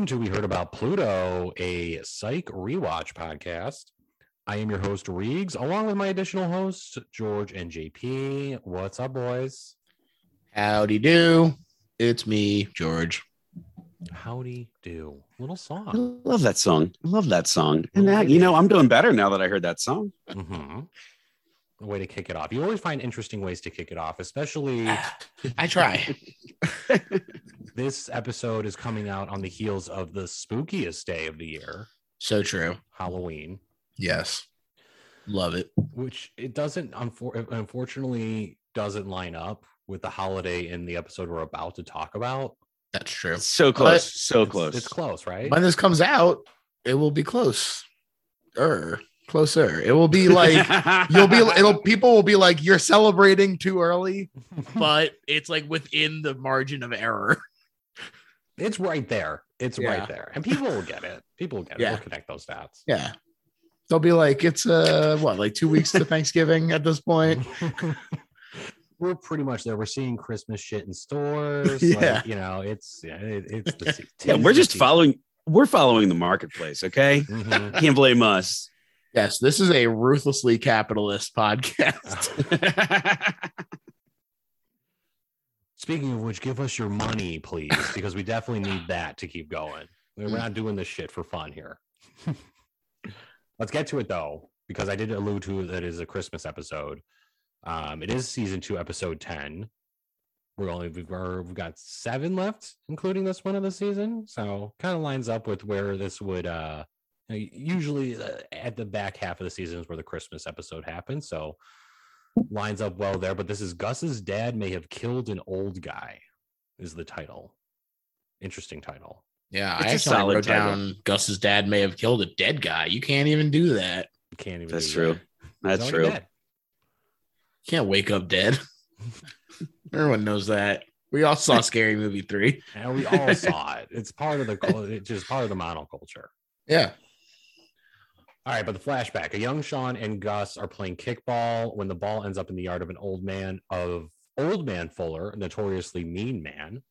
Welcome to We Heard About Pluto, a psych rewatch podcast. I am your host, Reegs, along with my additional hosts, George and JP. What's up, boys? Howdy do. It's me, George. Howdy do. Little song. I love that song. I love that song. And now, you know, I'm doing better now that I heard that song. hmm A way to kick it off. You always find interesting ways to kick it off, especially I try. this episode is coming out on the heels of the spookiest day of the year, So true. Halloween. Yes. Love it. which it doesn't unfor- unfortunately doesn't line up with the holiday in the episode we're about to talk about. That's true. So close. so It's- close. It's close, right? When this comes out, it will be close. Er, closer. It will be like you'll be it'll people will be like, you're celebrating too early, but it's like within the margin of error. It's right there. It's Yeah. right there, and people will get it. People will get it. Yeah. They'll connect those dots. Yeah. They'll be like, it's uh what, like two weeks to Thanksgiving at this point. we're pretty much there. We're seeing Christmas shit in stores. Yeah. like, you know, it's yeah, it, it's the yeah, we're just following. We're following the marketplace. Okay, Mhm. can't blame us. Yes, this is a ruthlessly capitalist podcast. Speaking of which, give us your money, please, because we definitely need that to keep going. We're not doing this shit for fun here. Let's get to it though, because I did allude to that it is a Christmas episode. Um, it is season two, episode ten. We're only we've, we've got seven left, including this one of the season. So kind of lines up with where this would uh usually uh, at the back half of the season is where the Christmas episode happens. So lines up well there. But this is Gus's dad may have killed an old guy, is the title. Interesting title. Yeah, It's I a actually wrote title. down Gus's dad may have killed a dead guy. You can't even do that. You can't even. That's do true. that. That's true. dead. You can't wake up dead. Everyone knows that. We all saw Scary Movie 3. And we all saw it. It's part of the cul- it's just part of the monoculture. Yeah. All right, but the flashback: a young Sean and Gus are playing kickball when the ball ends up in the yard of an old man of old man Fuller, a notoriously mean man.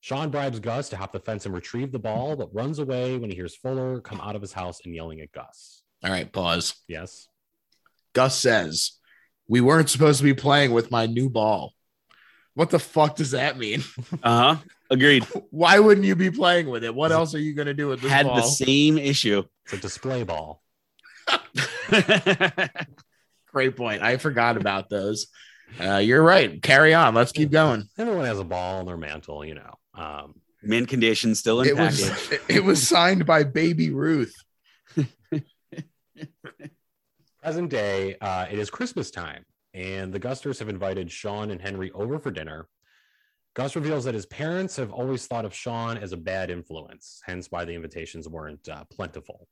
Sean bribes Gus to hop the fence and retrieve the ball, but runs away when he hears Fuller come out of his house and yelling at Gus. All right, pause. Yes. Gus says, We weren't supposed to be playing with my new ball. What the fuck does that mean? Uh huh. Agreed. Why wouldn't you be playing with it? What else are you going to do with this ball? Had ball? the same issue. It's a display ball. Great point. I forgot about those. Uh, you're right. Carry on. Let's keep going. Everyone has a ball on their mantle, you know. Um, Mint condition still in It was it was signed by Baby Ruth. present day, uh, it is Christmas time, and the Gusters have invited Sean and Henry over for dinner. Gus reveals that his parents have always thought of Sean as a bad influence, hence why the invitations weren't uh, plentiful.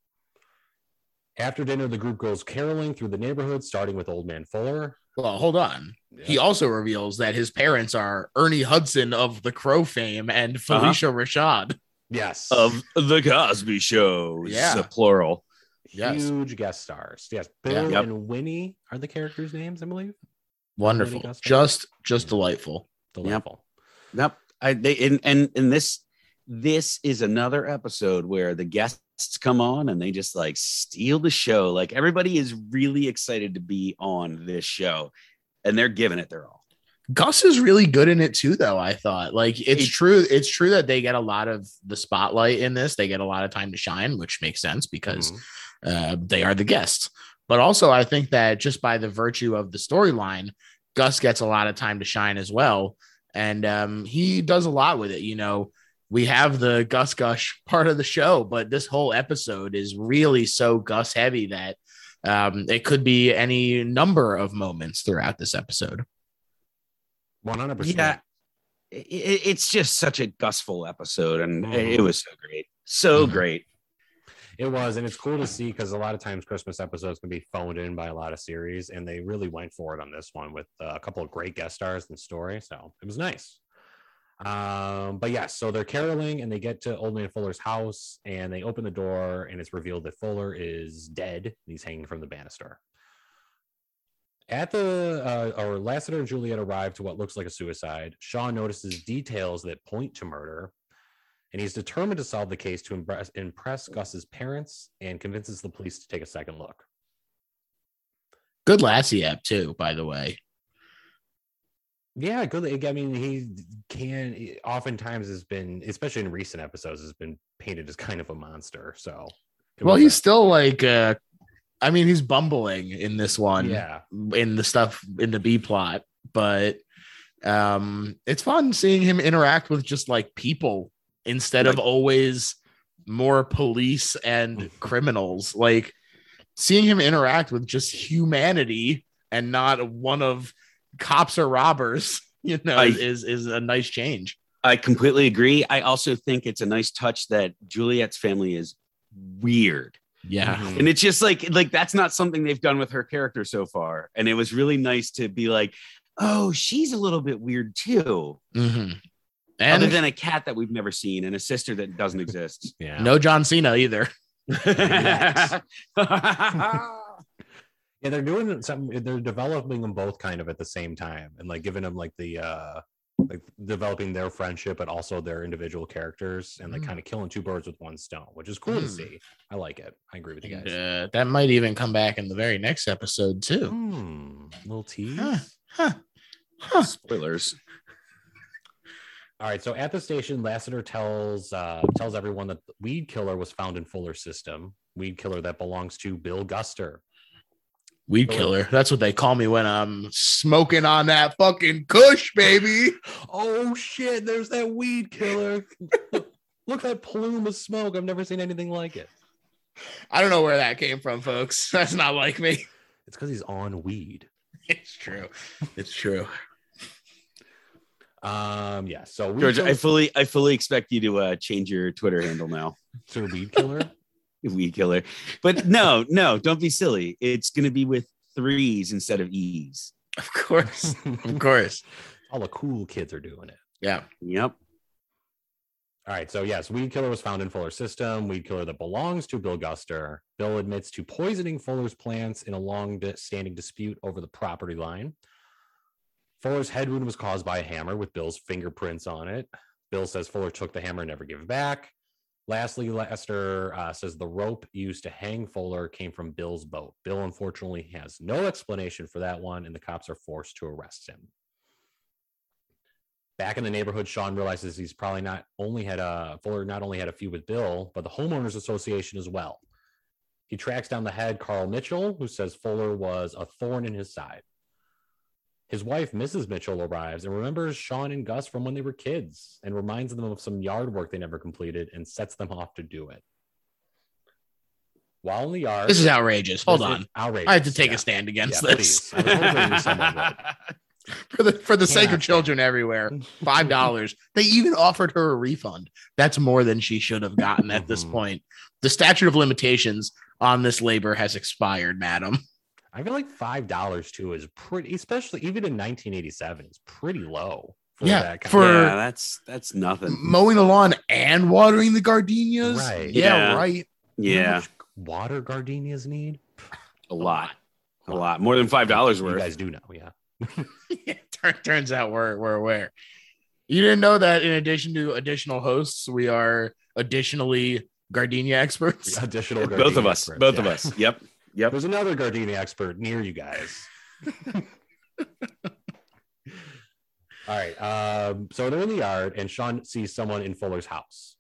After dinner, the group goes caroling through the neighborhood, starting with Old Man Fuller. Well, hold on. He also reveals that his parents are Ernie Hudson of the Crow fame and Phylicia Rashad. yes, of the Cosby Show. Yeah. plural. Yes. huge guest stars. Yes, Bill Yep. and Winnie are the characters' names, I believe. Wonderful. Just just delightful. Delightful. Yep. I they and and and this this is another episode where the guests come on and they just like steal the show. Like everybody is really excited to be on this show, and they're giving it their all. Gus is really good in it too, though. I thought like it's true. It's true that they get a lot of the spotlight in this. They get a lot of time to shine, which makes sense because Mhm. uh, they are the guests. But also, I think that just by the virtue of the storyline, Gus gets a lot of time to shine as well, and um, he does a lot with it. You know, we have the Gus Gush part of the show, but this whole episode is really so Gus heavy that um, it could be any number of moments throughout this episode. 100%. Yeah, I- I- it's just such a gustful episode, and Mhm. it was so great, so Mhm. great. It was, and it's cool to see because a lot of times Christmas episodes can be phoned in by a lot of series, and they really went for it on this one with uh, a couple of great guest stars and story. So it was nice. Um, but yes, so they're caroling and they get to Old Man Fuller's house and they open the door, and it's revealed that Fuller is dead. And he's hanging from the banister. At the uh, or Lassiter and Juliet arrive to what looks like a suicide. Sean notices details that point to murder, and he's determined to solve the case to impress, impress Gus's parents and convinces the police to take a second look. Good Lassie app too, by the way. Yeah, good. I mean, he can oftentimes has been, especially in recent episodes, has been painted as kind of a monster. So, Well, he's a- still like uh I mean, he's bumbling in this one. yeah, in the stuff in the B plot, but um it's fun seeing him interact with just like people instead of always more police and criminals. Like seeing him interact with just humanity and not one of cops or robbers, you know, I- is is a nice change. I completely agree. I also think it's a nice touch that Juliet's family is weird. Yeah. Mhm. And it's just like like that's not something they've done with her character so far. And it was really nice to be like, oh, she's a little bit weird too. Mhm. Other And than a cat that we've never seen and a sister that doesn't exist. yeah. no John Cena either. Yeah, they're doing something. They're developing them both kind of at the same time, and like giving them like the uh like developing their friendship, but also their individual characters, and like Mm. kind of killing two birds with one stone, which is cool to Mm. see. I like it. I agree with you guys. uh, that might even come back in the very next episode too. Hmm, little tease. Huh. Huh. Huh. Spoilers. All right, so at the station, Lassiter tells uh, tells everyone that the weed killer was found in Fuller's system. Weed killer that belongs to Bill Guster. Weed killer. That's what they call me when I'm smoking on that fucking kush, baby. Oh shit! There's that weed killer. look, look at that plume of smoke. I've never seen anything like it. I don't know where that came from, folks. That's not like me. It's because he's on weed. It's true. It's true. Um, yeah. So weed George, killer, I fully I fully expect you to uh, change your Twitter handle now. to weed killer. Weed killer. But no, no, don't be silly. It's gonna be with threes instead of E's. Of course. Of course. All the cool kids are doing it. Yeah. Yep. All right, so yes, weed killer was found in Fuller's system. Weed killer that belongs to Bill Guster. Bill admits to poisoning Fuller's plants in a long-standing dispute over the property line. Fuller's head wound was caused by a hammer with Bill's fingerprints on it. Bill says Fuller took the hammer and never gave it back. Lastly, Lester uh, says the rope used to hang Fuller came from Bill's boat. Bill unfortunately has no explanation for that one, and the cops are forced to arrest him back in the neighborhood, Sean realizes he's probably not only had a Fuller not only had a feud with Bill, but the homeowners association as well. He tracks down the head Carl Mitchell, who says Fuller was a thorn in his side. His wife, Mrs. Mitchell, arrives and remembers Sean and Gus from when they were kids and reminds them of some yard work they never completed and sets them off to do it. While in the yard, This is outrageous. Hold on. outrageous. I have to take yeah. a stand against Yeah, this. please. I was hoping someone would. for the for the sake of children everywhere. Five dollars. They even offered her a refund. That's more than she should have gotten at this Mhm. point. The statute of limitations on this labor has expired, madam. I feel like five dollars too is pretty, especially even in 1987, is pretty low. For Yeah, that for- yeah, that's that's nothing. Mowing the lawn and watering the gardenias. Right. Yeah, Yeah. right. You how Yeah, much water gardenias need. a lot, a lot more than five dollars worth. You guys do know, yeah. Tur- Turns out we're we're aware. You didn't know that in addition to additional hosts, we are additionally gardenia experts. Additional both of us, experts, both of us. Yep, yep. There's another gardenia expert near you guys. All right. Um, so they're in the yard, and Sean sees someone in Fuller's house.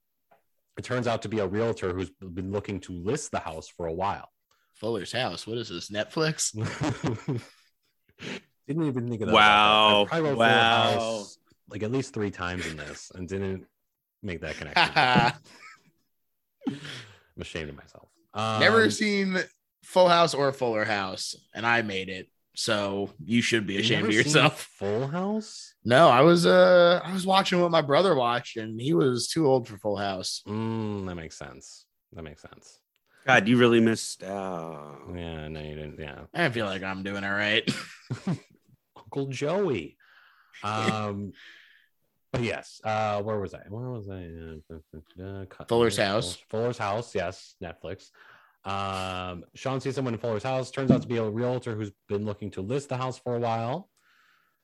It turns out to be a realtor who's been looking to list the house for a while. Fuller's house. What is this? Netflix? didn't even think of that. Wow. I probably wrote Fuller Wow. House, like at least three times in this, and didn't make that connection. I'm ashamed of myself. Um, Never seen Full House or Fuller House, and I made it. So you should be ashamed never of yourself. Full House. No, I was uh I was watching what my brother watched, and he was too old for Full House. Mm, that makes sense. That makes sense. God, you really missed out. Yeah, no, you didn't. Yeah, I feel like I'm doing it right. Uncle Joey. Um, but yes, uh, where was I? Where was I? Uh, uh, Fuller's house. Fuller's house. Yes, Netflix. Um, Sean sees someone in Fuller's house. Turns out to be a realtor who's been looking to list the house for a while.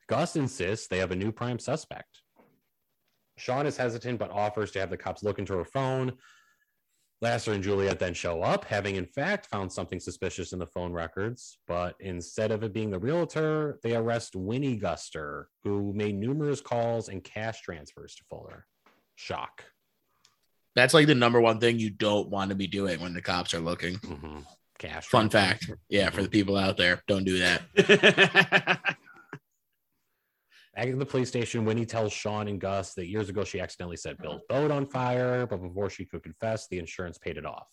Gus insists they have a new prime suspect. Sean is hesitant but offers to have the cops look into her phone. Lasser and Juliet then show up, having in fact found something suspicious in the phone records. But instead of it being the realtor, they arrest Winnie Guster, who made numerous calls and cash transfers to Fuller. Shock. That's like the number one thing you don't want to be doing when the cops are looking. Mhm. Cash. Fun transfers. fact. Yeah, for the people out there, don't do that. Back at the police station, Winnie tells Sean and Gus that years ago she accidentally set Bill's boat on fire, but before she could confess, the insurance paid it off.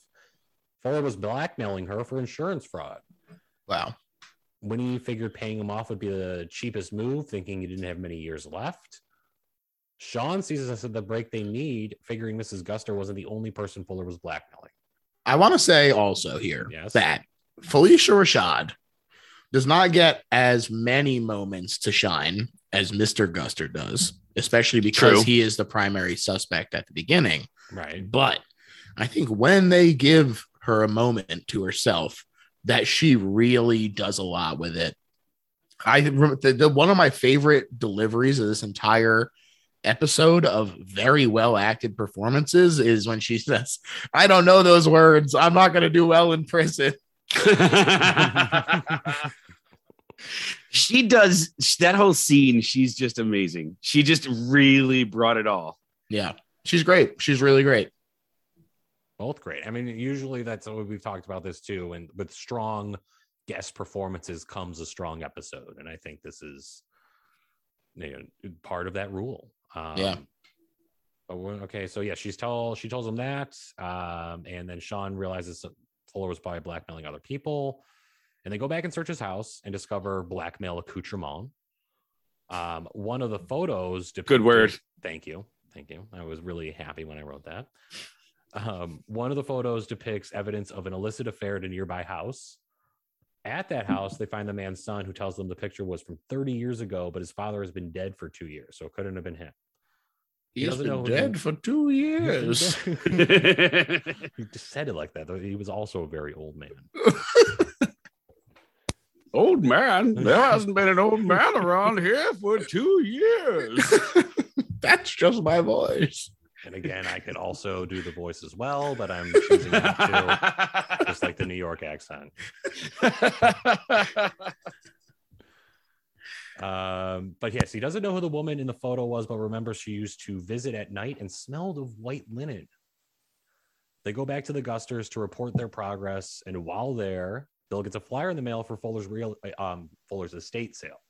Fuller was blackmailing her for insurance fraud. Wow. Winnie figured paying him off would be the cheapest move, thinking he didn't have many years left. Sean sees us at the break they need, figuring Mrs. Guster wasn't the only person Fuller was blackmailing. I want to say also here Yes. that Phylicia Rashad does not get as many moments to shine as Mr. Guster does, especially because True. he is the primary suspect at the beginning. Right. But I think when they give her a moment to herself, that she really does a lot with it. I rem- the, the one of my favorite deliveries of this entire episode of very well acted performances is when she says, "I don't know those words. I'm not going to do well in prison." she does that whole scene. She's just amazing. She just really brought it all. Yeah, she's great. She's really great. Both great. I mean, usually that's what we've talked about this too. And with strong guest performances comes a strong episode. And I think this is you know, part of that rule. Um, Yeah. Okay, so yeah, she's tell she tells him that, um, and then Sean realizes that Fuller was probably blackmailing other people, and they go back and search his house and discover blackmail accoutrement. Um, one of the photos. Good word. Thank you, thank you. I was really happy when I wrote that. Um, one of the photos depicts evidence of an illicit affair at a nearby house. At that house, they find the man's son who tells them the picture was from 30 years ago, but his father has been dead for two years, so it couldn't have been him. He He's doesn't been dead for two years. he just said it like that. He was also a very old man. Old man, there hasn't been an old man around here for two years. That's just my voice. And again, I could also do the voice as well, but I'm choosing not to, just like the New York accent. Um, but yes, he doesn't know who the woman in the photo was, but remembers she used to visit at night and smelled of white linen. They go back to the Gusters to report their progress, and while there, Bill gets a flyer in the mail for Fuller's real um, Fuller's estate sale.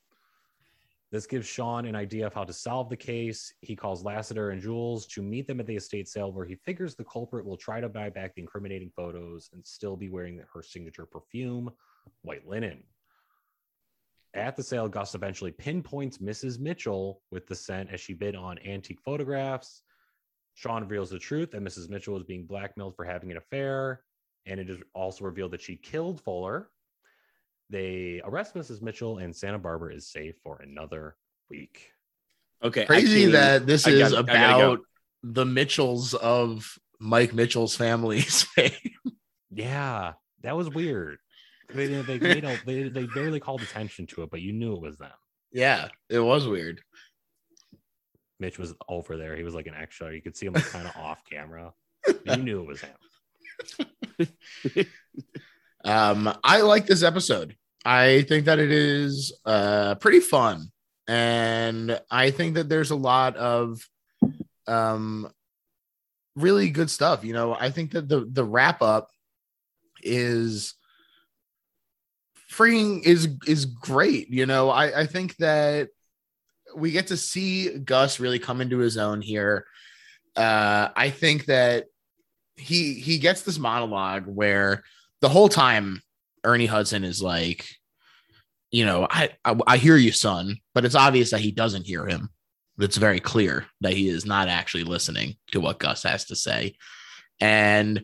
This gives Sean an idea of how to solve the case. He calls Lassiter and Jules to meet them at the estate sale, where he figures the culprit will try to buy back the incriminating photos and still be wearing her signature perfume, white linen. At the sale, Gus eventually pinpoints Mrs. Mitchell with the scent as she bid on antique photographs. Sean reveals the truth that Mrs. Mitchell was being blackmailed for having an affair, and it is also revealed that she killed Fuller. They arrest Mrs. Mitchell, and Santa Barbara is safe for another week. okay. Crazy actually, that this I is gotta- go. about the Mitchells of Mike Mitchell's family's fame. Yeah, that was weird. They they they, don't, they they barely called attention to it, but you knew it was them. yeah, it was weird. Mitch was over there. He was like an extra. You could see him like kind of off camera. You knew it was him. Um, I like this episode. I think that it is uh pretty fun, and I think that there's a lot of um really good stuff. You know, I think that the the wrap up is freeing is is great. You know, I I think that we get to see Gus really come into his own here. Uh, I think that he he gets this monologue where the whole time Ernie Hudson is like, you know, I, I I hear you, son, but it's obvious that he doesn't hear him. It's very clear that he is not actually listening to what Gus has to say, and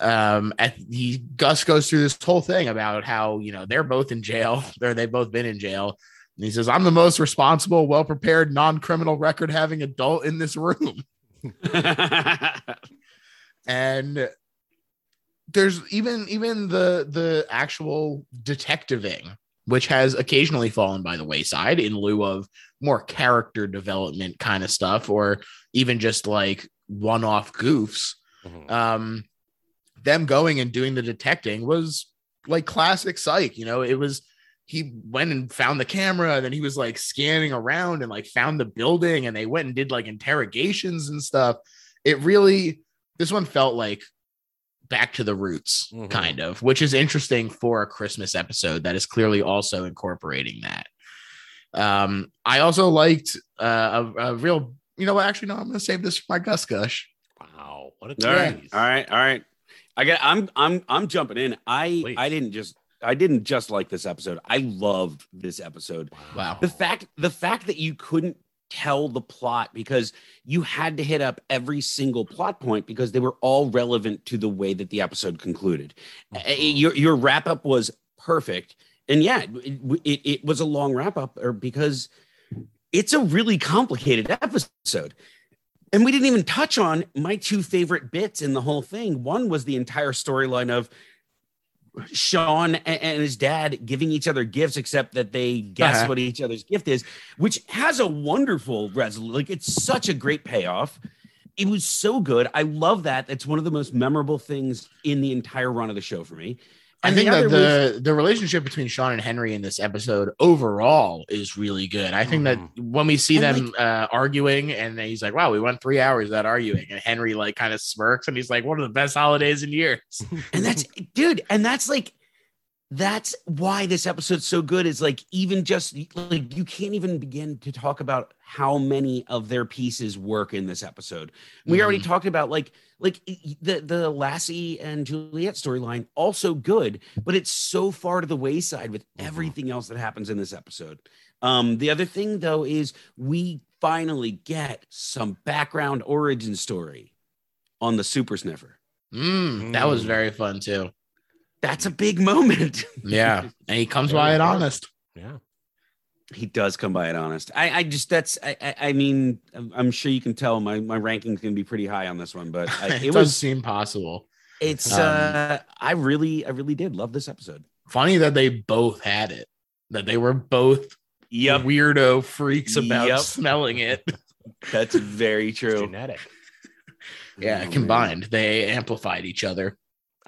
um, at he Gus goes through this whole thing about how you know they're both in jail, or they've both been in jail. And he says, "I'm the most responsible, well prepared, non criminal record having adult in this room." and there's even even the the actual detectiving which has occasionally fallen by the wayside in lieu of more character development kind of stuff, or even just like one off goofs. Mhm. Um, them going and doing the detecting was like classic psych. You know, it was he went and found the camera, and then he was like scanning around and like found the building, and they went and did like interrogations and stuff. It really, this one felt like back to the roots, Mhm. kind of, which is interesting for a Christmas episode that is clearly also incorporating that. Um, I also liked uh, a, a real, you know what? Actually, no, I'm going to save this for my Gus Gush. Wow, what a All right, tease. all right, all right. I got. I'm. I'm. I'm jumping in. I. Please. I didn't just. I didn't just like this episode. I loved this episode. Wow. The fact. The fact that you couldn't tell the plot because you had to hit up every single plot point because they were all relevant to the way that the episode concluded. Mhm. Your your wrap up was perfect, and yeah, it, it, it was a long wrap up, or because it's a really complicated episode. And we didn't even touch on my two favorite bits in the whole thing. One was the entire storyline of Sean and his dad giving each other gifts, except that they guess Uh-huh. what each other's gift is, which has a wonderful resolution. Like it's such a great payoff. It was so good. I love that. It's one of the most memorable things in the entire run of the show for me. I think the that the the relationship between Sean and Henry in this episode overall is really good. I think that when we see And, them uh, arguing, and he's like, "Wow, we went three hours without arguing," and Henry like kind of smirks, and he's like, "One of the best holidays in years." and that's dude and that's like that's why this episode's so good is like even just like you can't even begin to talk about how many of their pieces work in this episode we already talked about like like the the lassie and juliet storyline also good but it's so far to the wayside with Mhm. everything else that happens in this episode um the other thing though is we finally get some background origin story on the super sniffer Mm, that was very fun too. that's a big moment Yeah, and he comes Very by it honest. Yeah. He does come by it honest. I, I just that's I, I, I mean I'm, I'm sure you can tell my my ranking's gonna be pretty high on this one, but I, it, it does was seem possible. it's Um, uh I really I really did love this episode. Funny that they both had it. That they were both weirdo freaks about Yep. smelling it. that's very It's true. genetic. yeah, Oh, combined, they amplified each other.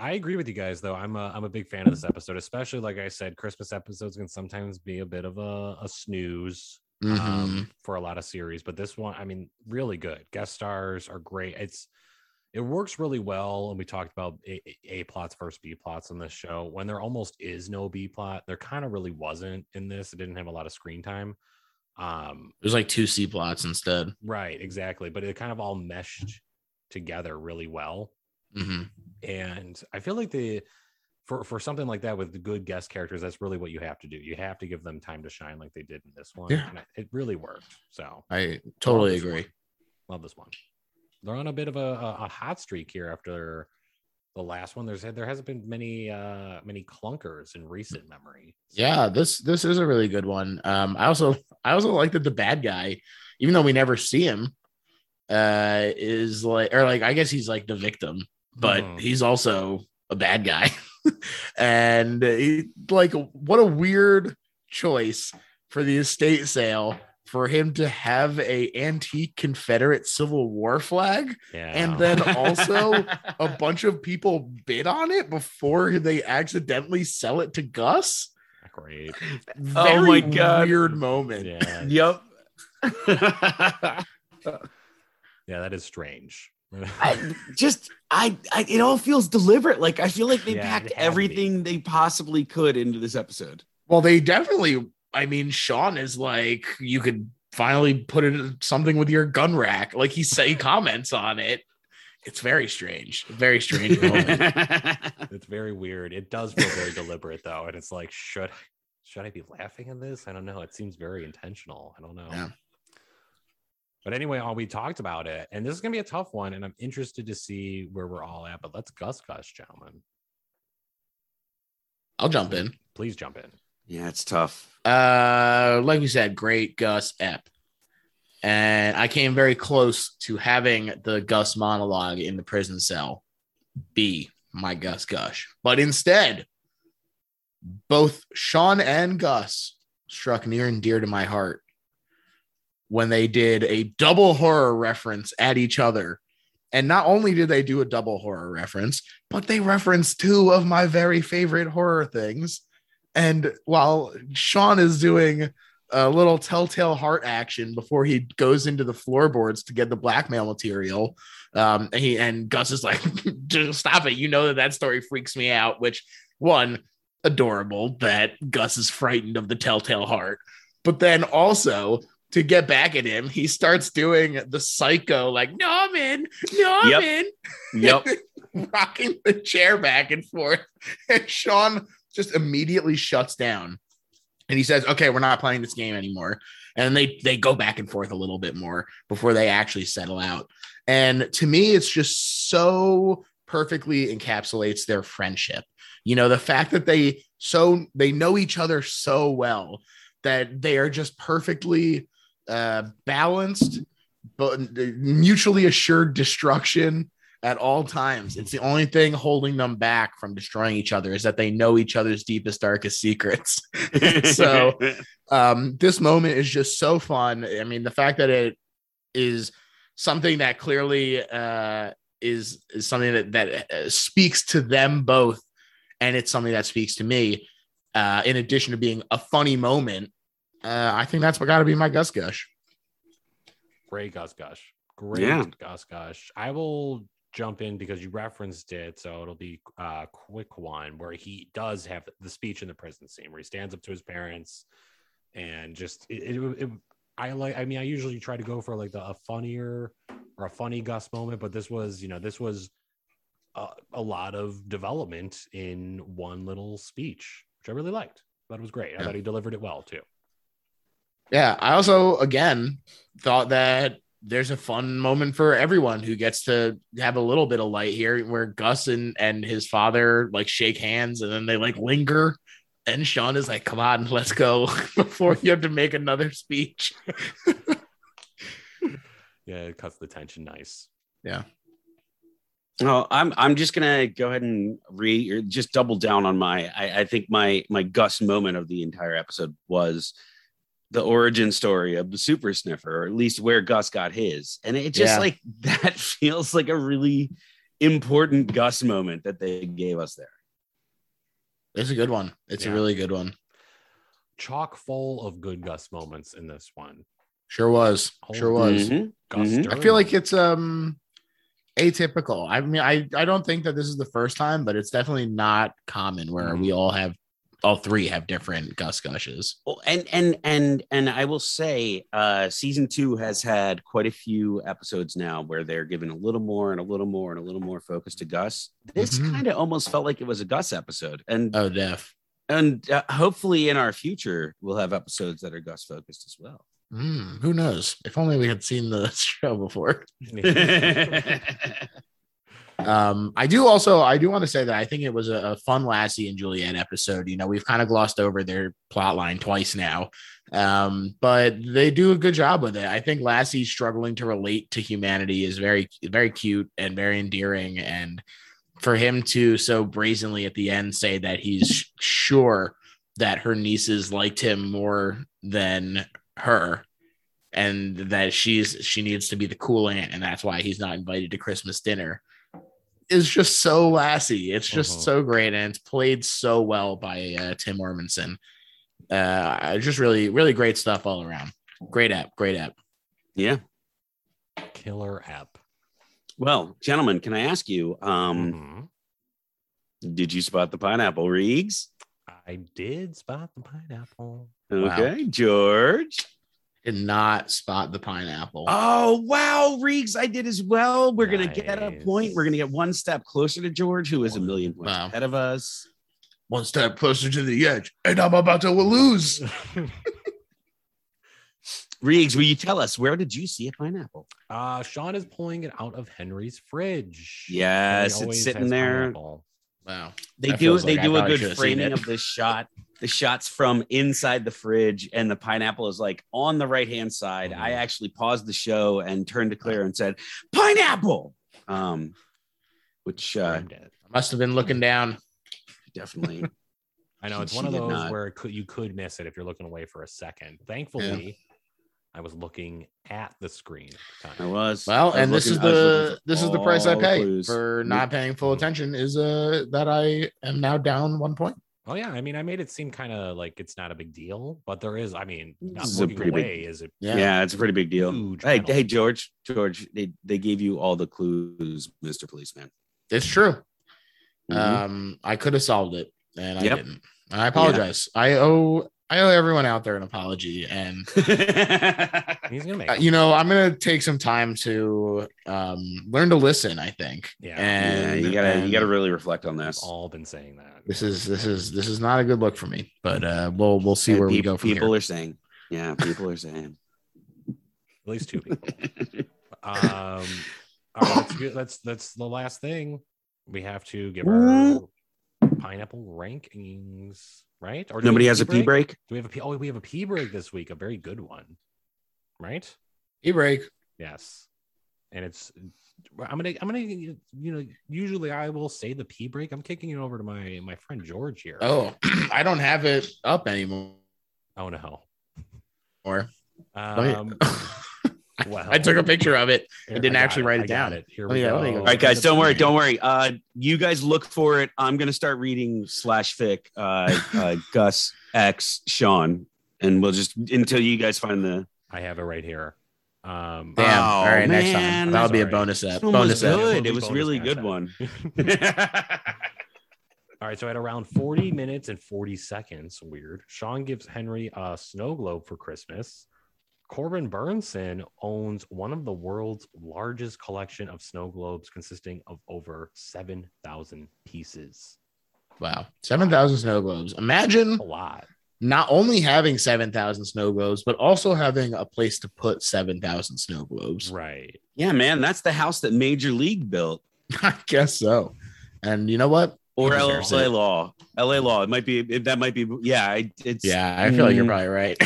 I agree with you guys though. I'm a I'm a big fan of this episode, especially like I said, Christmas episodes can sometimes be a bit of a, a snooze Mhm. um, for a lot of series, but this one, I mean, really good. Guest stars are great. It's it works really well, and we talked about A, A plots versus B plots on this show. When there almost is no B plot, there kind of really wasn't in this. It didn't have a lot of screen time. Um, It was like two C plots instead. right, exactly, but it kind of all meshed together really well. Hmm and I feel like the for for something like that with the good guest characters, that's really what you have to do. You have to give them time to shine, like they did in this one. Yeah. and it really worked. So I totally this agree. one. love this one. They're on a bit of a, a, a hot streak here after the last one. There's there hasn't been many uh many clunkers in recent memory. So- Yeah, this this is a really good one. Um, I also I also like that the bad guy, even though we never see him, uh, is like or like I guess he's like the victim, but Mhm. he's also a bad guy, and he, like what a weird choice for the estate sale for him to have a antique Confederate Civil War flag yeah, and then also a bunch of people bid on it before they accidentally sell it to Gus. great. Oh my God. weird moment. Yeah, Yep. yeah, that is strange. I just I, I it all feels deliberate. Like I feel like they Yeah, packed had to be. everything they possibly could into this episode. Well, they definitely. I mean, Sean is like, you could finally put it in something with your gun rack. Like he say, comments on it. It's very strange. Very strange moment. it's very weird. It does feel very deliberate though, and it's like, should should I be laughing at this? I don't know. It seems very intentional. I don't know. Yeah. But anyway, all we talked about it, and this is gonna be a tough one, and I'm interested to see where we're all at. But let's Gus Gus, gentlemen. I'll jump in. Please jump in. yeah, it's tough. Uh, like we said, great Gus ep. And I came very close to having the Gus monologue in the prison cell be my Gus gush. But instead, both Sean and Gus struck near and dear to my heart when they did a double horror reference at each other. And not only did they do a double horror reference, but they referenced two of my very favorite horror things. And while Sean is doing a little telltale heart action before he goes into the floorboards to get the blackmail material, um, and, he, and Gus is like, just stop it. You know that that story freaks me out, which one, adorable that Gus is frightened of the telltale heart. But then also to get back at him, he starts doing the psycho, like, no Norman, Norman. Yep. rocking the chair back and forth. And Sean just immediately shuts down. And he says, Okay, we're not playing this game anymore. And they they go back and forth a little bit more before they actually settle out. And to me, it's just so perfectly encapsulates their friendship. You know, the fact that they so they know each other so well that they are just perfectly uh balanced but mutually assured destruction at all times. It's the only thing holding them back from destroying each other is that they know each other's deepest, darkest secrets. so um, this moment is just so fun. I mean, the fact that it is something that clearly uh, is, is something that, that uh, speaks to them both, and it's something that speaks to me. Uh, in addition to being a funny moment, uh, I think that's what got to be my Gus Gush. Great Gus Gush. Great Yeah. Gus Gush. I will jump in because you referenced it, so it'll be a quick one where he does have the speech in the prison scene where he stands up to his parents and just it, it, it I like I mean I usually try to go for like the a funnier or a funny Gus moment, but this was, you know, this was a, a lot of development in one little speech, which I really liked. Thought it was great. I Yeah. thought he delivered it well too. Yeah, I also again thought that there's a fun moment for everyone who gets to have a little bit of light here where Gus and, and his father like shake hands and then they like linger and Sean is like, come on, let's go before you have to make another speech. Yeah, it cuts the tension nice. Yeah. Oh, I'm I'm just gonna go ahead and re just double down on my I, I think my my Gus moment of the entire episode was the origin story of the super sniffer, or at least where Gus got his. And it just Yeah. like that feels like a really important Gus moment that they gave us there. It's a good one. It's Yeah. a really good one. Chock full of good Gus moments in this one. Sure was. Sure was. Mhm. Gus Mhm. I feel like it's um atypical. I mean, I I don't think that this is the first time, but it's definitely not common where we all have all three have different Gus gushes. Well, and and and and I will say, uh, season two has had quite a few episodes now where they're giving a little more and a little more and a little more focus to Gus. This Mhm. kind of almost felt like it was a Gus episode, and Oh, def. and uh, hopefully in our future we'll have episodes that are Gus focused as well. Hmm, who knows? If only we had seen the show before. Um, I do also I do want to say that I think it was a, a fun Lassie and Juliet episode. You know, we've kind of glossed over their plot line twice now. Um, but they do a good job with it. I think Lassie struggling to relate to humanity is very, very cute and very endearing. And for him to so brazenly at the end say that he's sure that her nieces liked him more than her and that she's she needs to be the cool aunt and that's why he's not invited to christmas dinner is just so Lassie. It's just Mhm. so great, and it's played so well by uh, Tim Omundson. Uh, just really, really great stuff all around. Great app, great app. yeah. killer app. Well, gentlemen, can I ask you? Um, Mhm. did you spot the pineapple, Reegs? I did spot the pineapple. Okay, George. Did not spot the pineapple. Oh wow, Reegs, I did as well. We're gonna get a point. We're gonna get one step closer to George, who is a million points Wow. ahead of us. One step closer to the edge, and I'm about to lose. Reegs, will you tell us where did you see a pineapple? uh, Sean is pulling it out of Henry's fridge. Yes, Henry it's sitting there. pineapple. Wow. They That do they like do a good framing of the shot. The shots from inside the fridge, and the pineapple is like on the right hand side. Mhm. I actually paused the show and turned to Claire and said, "Pineapple," um, which uh, I must have been looking down. definitely I know it's She one of those not. where it could you could miss it if you're looking away for a second. Thankfully, I was looking at the screen. At the I was. Well, I was and this looking- is I was looking the this is the price I pay clues. for not paying full attention is uh that I am now down one point. Oh yeah, I mean, I made it seem kind of like it's not a big deal, but there is. I mean, not This is a looking pretty big- away is it? Yeah. Yeah. it's a pretty big deal. Hey, penalty. hey, George, George, they, they gave you all the clues, Mr. Policeman. It's true. Mhm. Um, I could have solved it, and I Yep. didn't. I apologize. I owe I owe everyone out there an apology, and He's gonna make. uh, you know I'm gonna take some time to um learn to listen. I think. Yeah. yeah, and you gotta and you gotta really reflect on We've this. all been saying that. This is this is this is not a good look for me, but uh, we'll we'll see Yeah, where we go from people here. are saying, yeah, people are saying. At least two people. um. All right, let's get, that's that's the last thing. We have to give our pineapple rankings, right? Or Nobody have has a pee break. Do we have a pee? Oh, we have a pee break this week. A very good one, right? E break. Yes, and it's. I'm gonna. I'm gonna. You know, usually I will say the pee break. I'm kicking it over to my my friend George here. Oh, I don't have it up anymore. Oh no. Let me- Um, well, I took a picture of it. here, didn't I got actually write it I down. It. Here Oh, we yeah, go. go. All right, guys, don't worry, don't worry. Uh, you guys look for it. I'm gonna start reading slash fic, uh, uh, Gus X Sean, and we'll just until you guys find the. I have it right here. Um, Damn. Oh, All right, next time. That'll be a bonus ep. This was Bonus ep. good. It It was was bonus really content. good one. All right, so at around 40 minutes and 40 seconds, weird. Sean gives Henry a snow globe for Christmas. Corbin Bernsen owns one of the world's largest collection of snow globes, consisting of over 7,000 pieces. Wow, seven thousand snow globes. Imagine A lot. not only having seven thousand snow globes, but also having a place to put seven thousand snow globes. Right. yeah, man, that's the house that Major League built, I guess so. And you know what? or LA it. Law. LA Law. It might be. It, that might be. Yeah, I- it's. Yeah, I feel like you're Mm. probably right.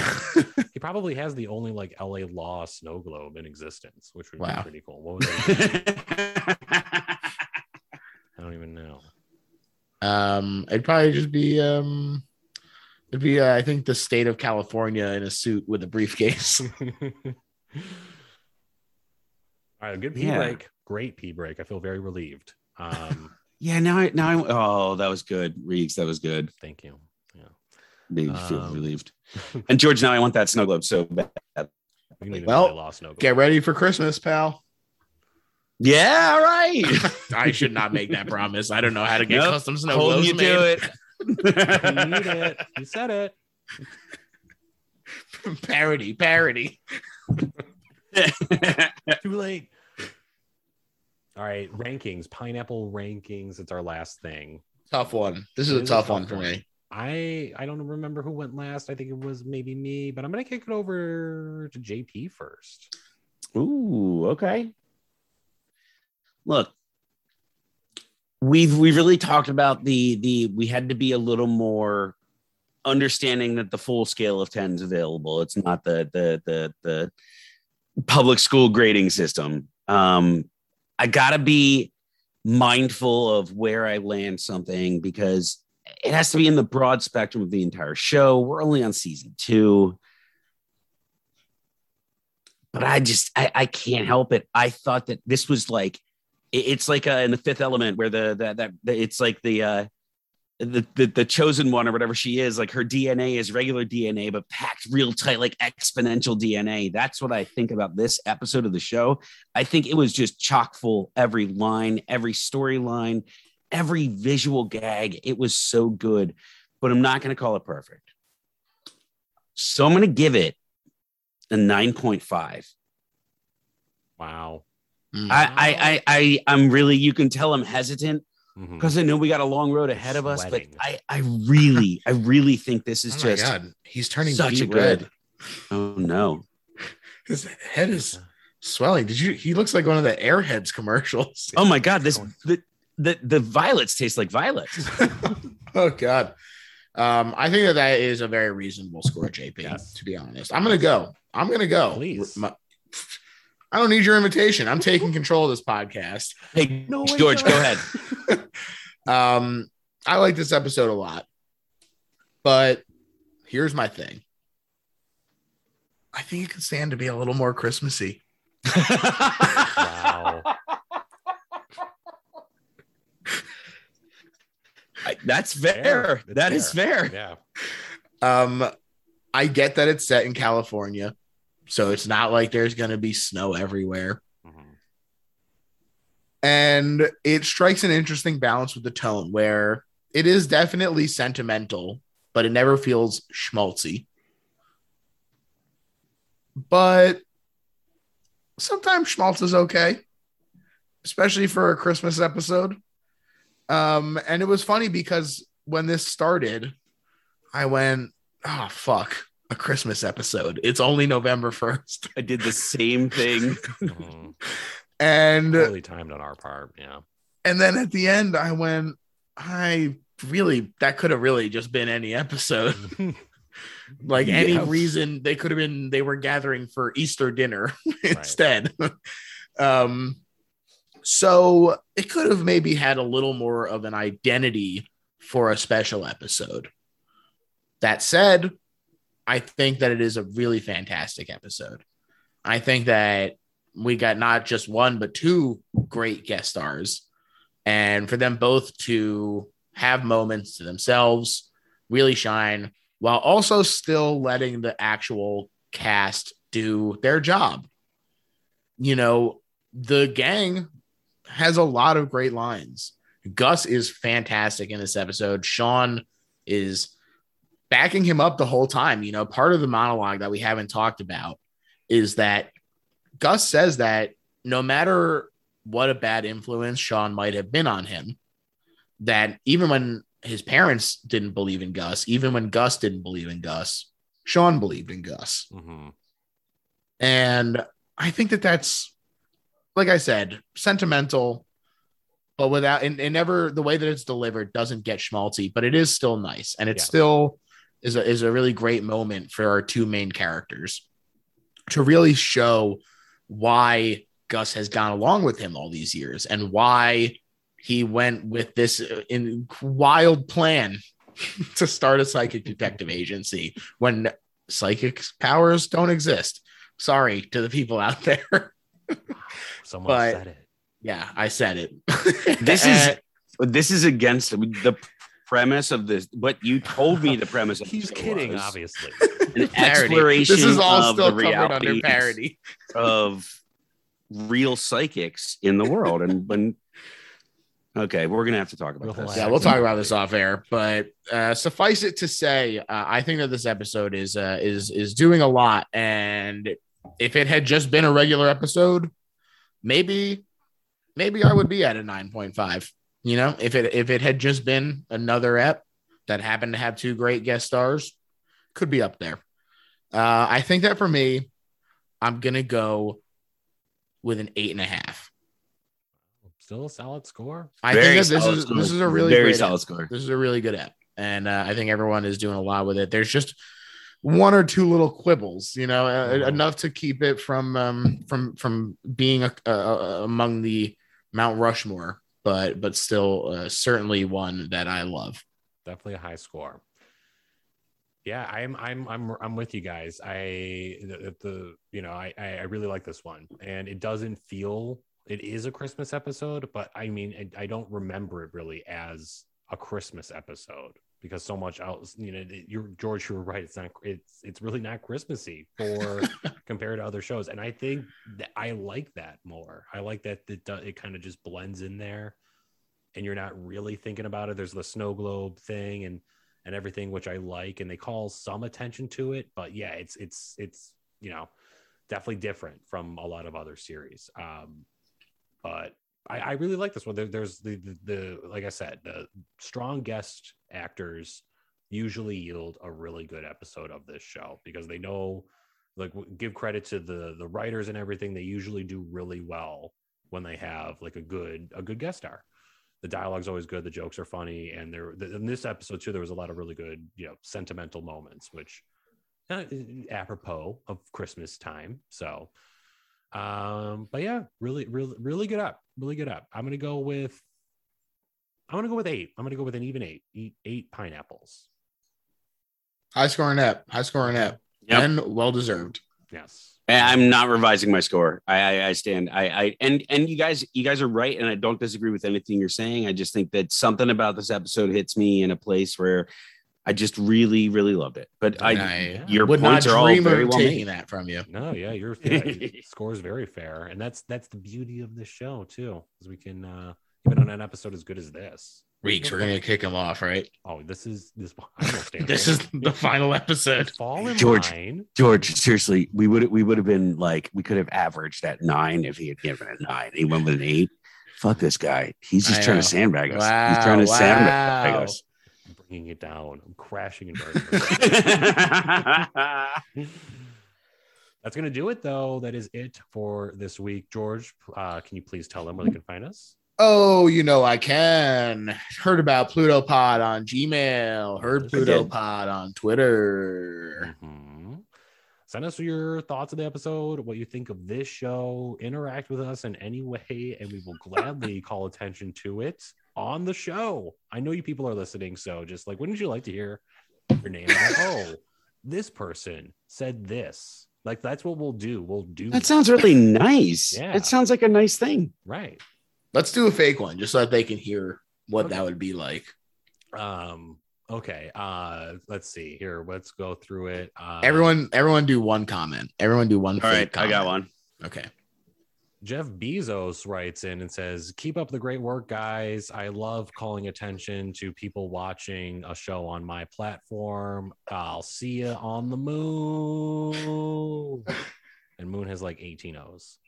He probably has the only like LA Law snow globe in existence, which would Wow. be pretty cool. What was? I don't even know. um, it'd probably just be um, it'd be uh, I think the state of California in a suit with a briefcase. All right, good pee Yeah. break. Great pee break. I feel very relieved. Um, yeah. Now I. Now I. Oh, that was good, Reegs. That was good. thank you. Yeah. Made me feel Um, relieved. And George, now I want that snow globe so bad. Well, a snow globe. Get ready for Christmas, pal. Yeah, all right. I should not make that promise. I don't know how to get Nope. custom snow Holding globes you made. to You need it. it. You said it. parody, parody. Too late. All right, rankings, pineapple rankings. It's our last thing. Tough one. This It is a is tough one for me. I I don't remember who went last. I think it was maybe me, but I'm gonna kick it over to JP first. Ooh, okay. Look, we've we really talked about the the we had to be a little more understanding that the full scale of 10 is available. It's not the the the the public school grading system. Um I got to be mindful of where I land something because it has to be in the broad spectrum of the entire show. We're only on season 2 but I just I, I can't help it. I thought that this was like it's like uh, in the Fifth Element where the that that it's like the uh the, the the chosen one or whatever she is like her DNA is regular DNA but packed real tight like exponential DNA. That's what I think about this episode of the show. I think it was just chock full every line, every storyline, every visual gag. It was so good, but I'm not going to call it perfect. So I'm going to give it a 9.5. Wow. Mm. I, I, I, I, I'm really, you can tell I'm hesitant because I know we got a long road ahead of us, but I, I really, I really think this is oh my just god, he's turning such deep a good. Oh no. His head is swelling. Did you? He looks like one of the Airheads commercials. Oh my God. This, the, the, the violets taste like violets. oh god. Um, I think that that is a very reasonable score, JP. Yes. To be honest, I'm gonna go. I'm gonna go. Please. My- I don't need your invitation. I'm taking control of this podcast. Hey, No way, George, go ahead. Um, I like this episode a lot. But here's my thing. I think it could stand to be a little more Christmassy. Wow. I- That's fair. Fair. It's That is fair. Yeah. Um, I get that it's set in California, so it's not like there's gonna be snow everywhere. Mhm. And it strikes an interesting balance with the tone where it is definitely sentimental, but it never feels schmaltzy. But sometimes schmaltz is okay, especially for a Christmas episode. Um, and it was funny because when this started, I went, oh, fuck, a Christmas episode. It's only November 1st. I did the same thing. Mhm. And Totally timed on our part. Yeah. And then at the end, I went, I really, that could have really just been any episode. like any Yeah. reason they could have been, they were gathering for Easter dinner instead. um, so it could have maybe had a little more of an identity for a special episode. That said, I think that it is a really fantastic episode. I think that we got not just one, but two great guest stars. And for them both to have moments to themselves, really shine, while also still letting the actual cast do their job. You know, the gang has a lot of great lines. Gus is fantastic in this episode. Sean is backing him up the whole time. You know, part of the monologue that we haven't talked about is that Gus says that no matter what a bad influence Sean might have been on him, that even when his parents didn't believe in Gus, even when Gus didn't believe in Gus, Sean believed in Gus. Mhm. And I think that that's, like I said, sentimental, but without, and, and never the way that it's delivered doesn't get schmaltzy, but it is still nice. And it Yeah. still is a, is a really great moment for our two main characters to really show why Gus has gone along with him all these years and why he went with this uh, in wild plan to start a psychic detective agency when psychic powers don't exist. Sorry to the people out there. Someone But- said it. yeah, I said it. This is- this is against the premise of this. But you told me the premise. Of He's kidding, was obviously. An parody. exploration This is all of still the covered under parody. of real psychics in the world. And when okay, we're gonna have to talk about We'll this. Yeah, we'll talk about this off air, but uh, suffice it to say, uh, I think that this episode is uh, is is doing a lot, and if it had just been a regular episode, maybe maybe I would be at a nine point five. You know, if it if it had just been another ep that happened to have two great guest stars, could be up there. Uh, I think that for me, I'm gonna go with an eight and a half. Still a solid score. I Very think that this is score. this is a really very great solid ep. score. This is a really good app, and uh, I think everyone is doing a lot with it. There's just one or two little quibbles, you know, uh, Mhm. enough to keep it from um, from from being a, uh, among the Mount Rushmore, but but still uh, certainly one that I love. Definitely a high score. Yeah, I'm I'm I'm I'm with you guys. I the, the you know I I I really like this one, and it doesn't feel it is a Christmas episode, but I mean I, I don't remember it really as a Christmas episode because so much else. You know, you're George, you were right. It's not. It's it's really not Christmassy for compared to other shows, and I think that I like that more. I like that it it kind of just blends in there, and you're not really thinking about it. There's the snow globe thing and and everything, which I like, and they call some attention to it. But yeah, it's it's it's you know definitely different from a lot of other series. Um, but I, I really like this one. There, there's the, the the like I said, the strong guest actors usually yield a really good episode of this show because they know like give credit to the the writers and everything. They usually do really well when they have like a good a good guest star. The dialogue's always good. The jokes are funny. And there in this episode too there was a lot of really good you know sentimental moments which uh, apropos of christmas time. So um but yeah really really really good up really good up i'm gonna go with i'm gonna go with eight i'm gonna go with an even eight. Eight pineapples High scoring ep, high scoring ep, Yep. and well deserved. Yes. I'm not revising my score. I, I I stand. I I and and you guys you guys are right, and I don't disagree with anything you're saying. I just think that something about this episode hits me in a place where I just really really loved it. But I, And I your would points not are all dream very well taking made. that from you. No, yeah, your yeah, score is very fair, and that's that's the beauty of this show too, is we can uh, even on an episode as good as this. Weeks, we're gonna kick him off, right? Oh, this is this. I don't stand This is the final episode. fall in George. line. George, seriously, we would we would have been like we could have averaged at nine if he had given a nine. He went with an eight. Fuck this guy. He's just I trying know. to sandbag us. Wow, He's trying to sandbag us. I'm bringing it down. I'm crashing and burning. That's gonna do it, though. That is it for this week. George, uh, can you please tell them where they can find us? Oh, you know I can. Heard about Pluto Pod on Gmail. Heard I Pluto. Pod on Twitter. Mhm. Send us your thoughts of the episode, what you think of this show. Interact with us in any way, and we will gladly call attention to it on the show. I know you people are listening, so just like, wouldn't you like to hear your name? Like, oh, this person said this. Like, that's what we'll do. We'll do That sounds really nice. Yeah. It sounds like a nice thing. right. Let's do a fake one just so that they can hear what Okay. that would be like. Um. Okay. Uh. Let's see here. Let's go through it. Uh, Everyone, everyone do one comment. Everyone do one All fake right, I got one. Okay. Jeff Bezos writes in and says, Keep up the great work, guys. I love calling attention to people watching a show on my platform. I'll see you on the moon. And Moon has like 18 O's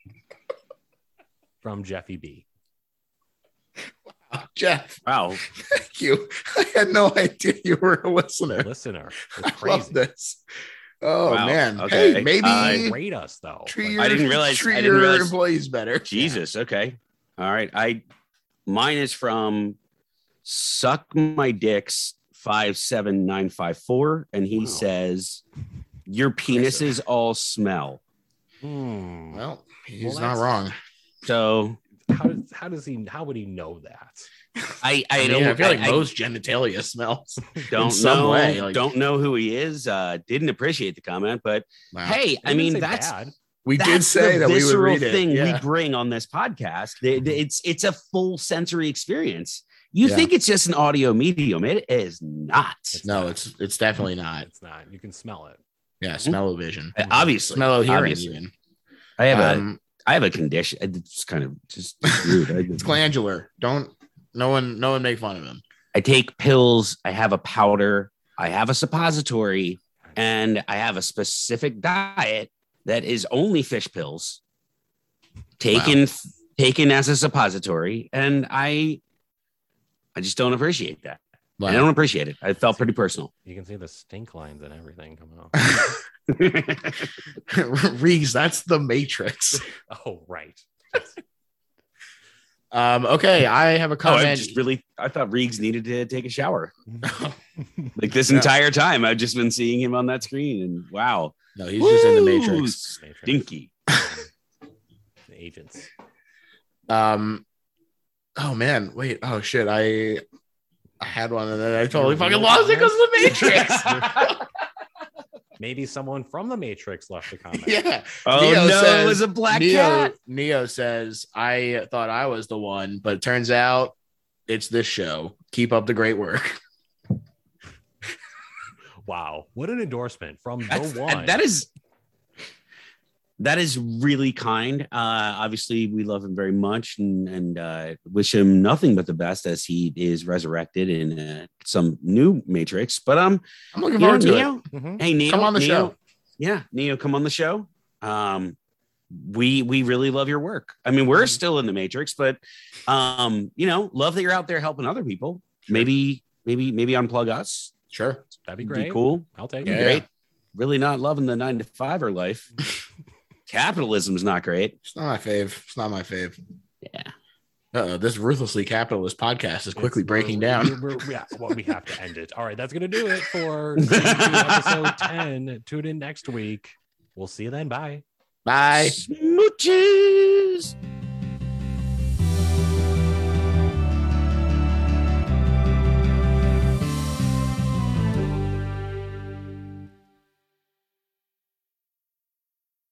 from Jeffy B. Oh, Jeff, Wow. thank you. I had no idea you were a listener. Listener. It's I love this. Oh Wow, man. okay. Hey, maybe Uh, Rate us though. treat your, I didn't realize- treat I didn't your realize- employees better. Jesus. Okay. All right. I mine is from suck my dicks five seven nine five four, and he Wow. says your penises all smell. hmm. Well, he's Well, not wrong. So How does how does he how would he know that? I I, I, mean, don't I feel like I, most genitalia smells. don't in some know way, like- don't know who he is. Uh, didn't appreciate the comment, but Wow. hey, I mean that's bad. we did say the that we would visceral read it. thing yeah. we bring on this podcast. It- It's it's a full sensory experience. You Yeah. think it's just an audio medium? It is not. It's no, not. it's it's definitely not. It's not. You can smell it. Yeah, smell o vision. Uh, Obviously, Smell hearing even. I have a Um, I have a condition. It's kind of just rude. It's glandular. Don't no one no one make fun of him. I take pills. I have a powder. I have a suppository, and I have a specific diet that is only fish pills, taken taken as a suppository, and I I just don't appreciate that. I don't appreciate it. I felt pretty personal. You can see the stink lines and everything coming off. Reegs, that's the Matrix. oh, right. Um, okay, I have a Oh, I comment. just really I thought Reegs needed to take a shower. Like this Yeah. entire time, I've just been seeing him on that screen, and wow, no, he's just in the Matrix. Matrix. stinky. The agents. Um, oh man, wait, oh shit, I I had one and then I totally fucking lost it because of the? Matrix. Maybe someone from the Matrix left a comment. yeah. Oh Neo no, says- it was a black Neo, cat. Neo says, I thought I was the one, but it turns out it's this show. Keep up the great work. Wow. What an endorsement from That's, the one. that is that is really kind. Uh, obviously, we love him very much and and uh, wish him nothing but the best as he is resurrected in uh, some new Matrix. But um, I'm looking you know, forward to it. Neo, Mhm. hey Neo, Come on the Neo, show. Yeah, Neo, come on the show. Um, we we really love your work. I mean, we're Mhm. still in the Matrix, but um, you know, love that you're out there helping other people. Maybe maybe maybe unplug us. Sure. That'd be Be great. cool. I'll take Yeah. it. Great. Really not loving the nine to fiver life. Capitalism's not great. It's not my fave. It's not my fave. Yeah. Uh, this ruthlessly capitalist podcast is quickly It's- breaking we're- down. we're- we're- yeah, well, we have to end it. All right, that's gonna do it for episode ten. Tune in next week. We'll see you then. Bye. Bye. Smooches.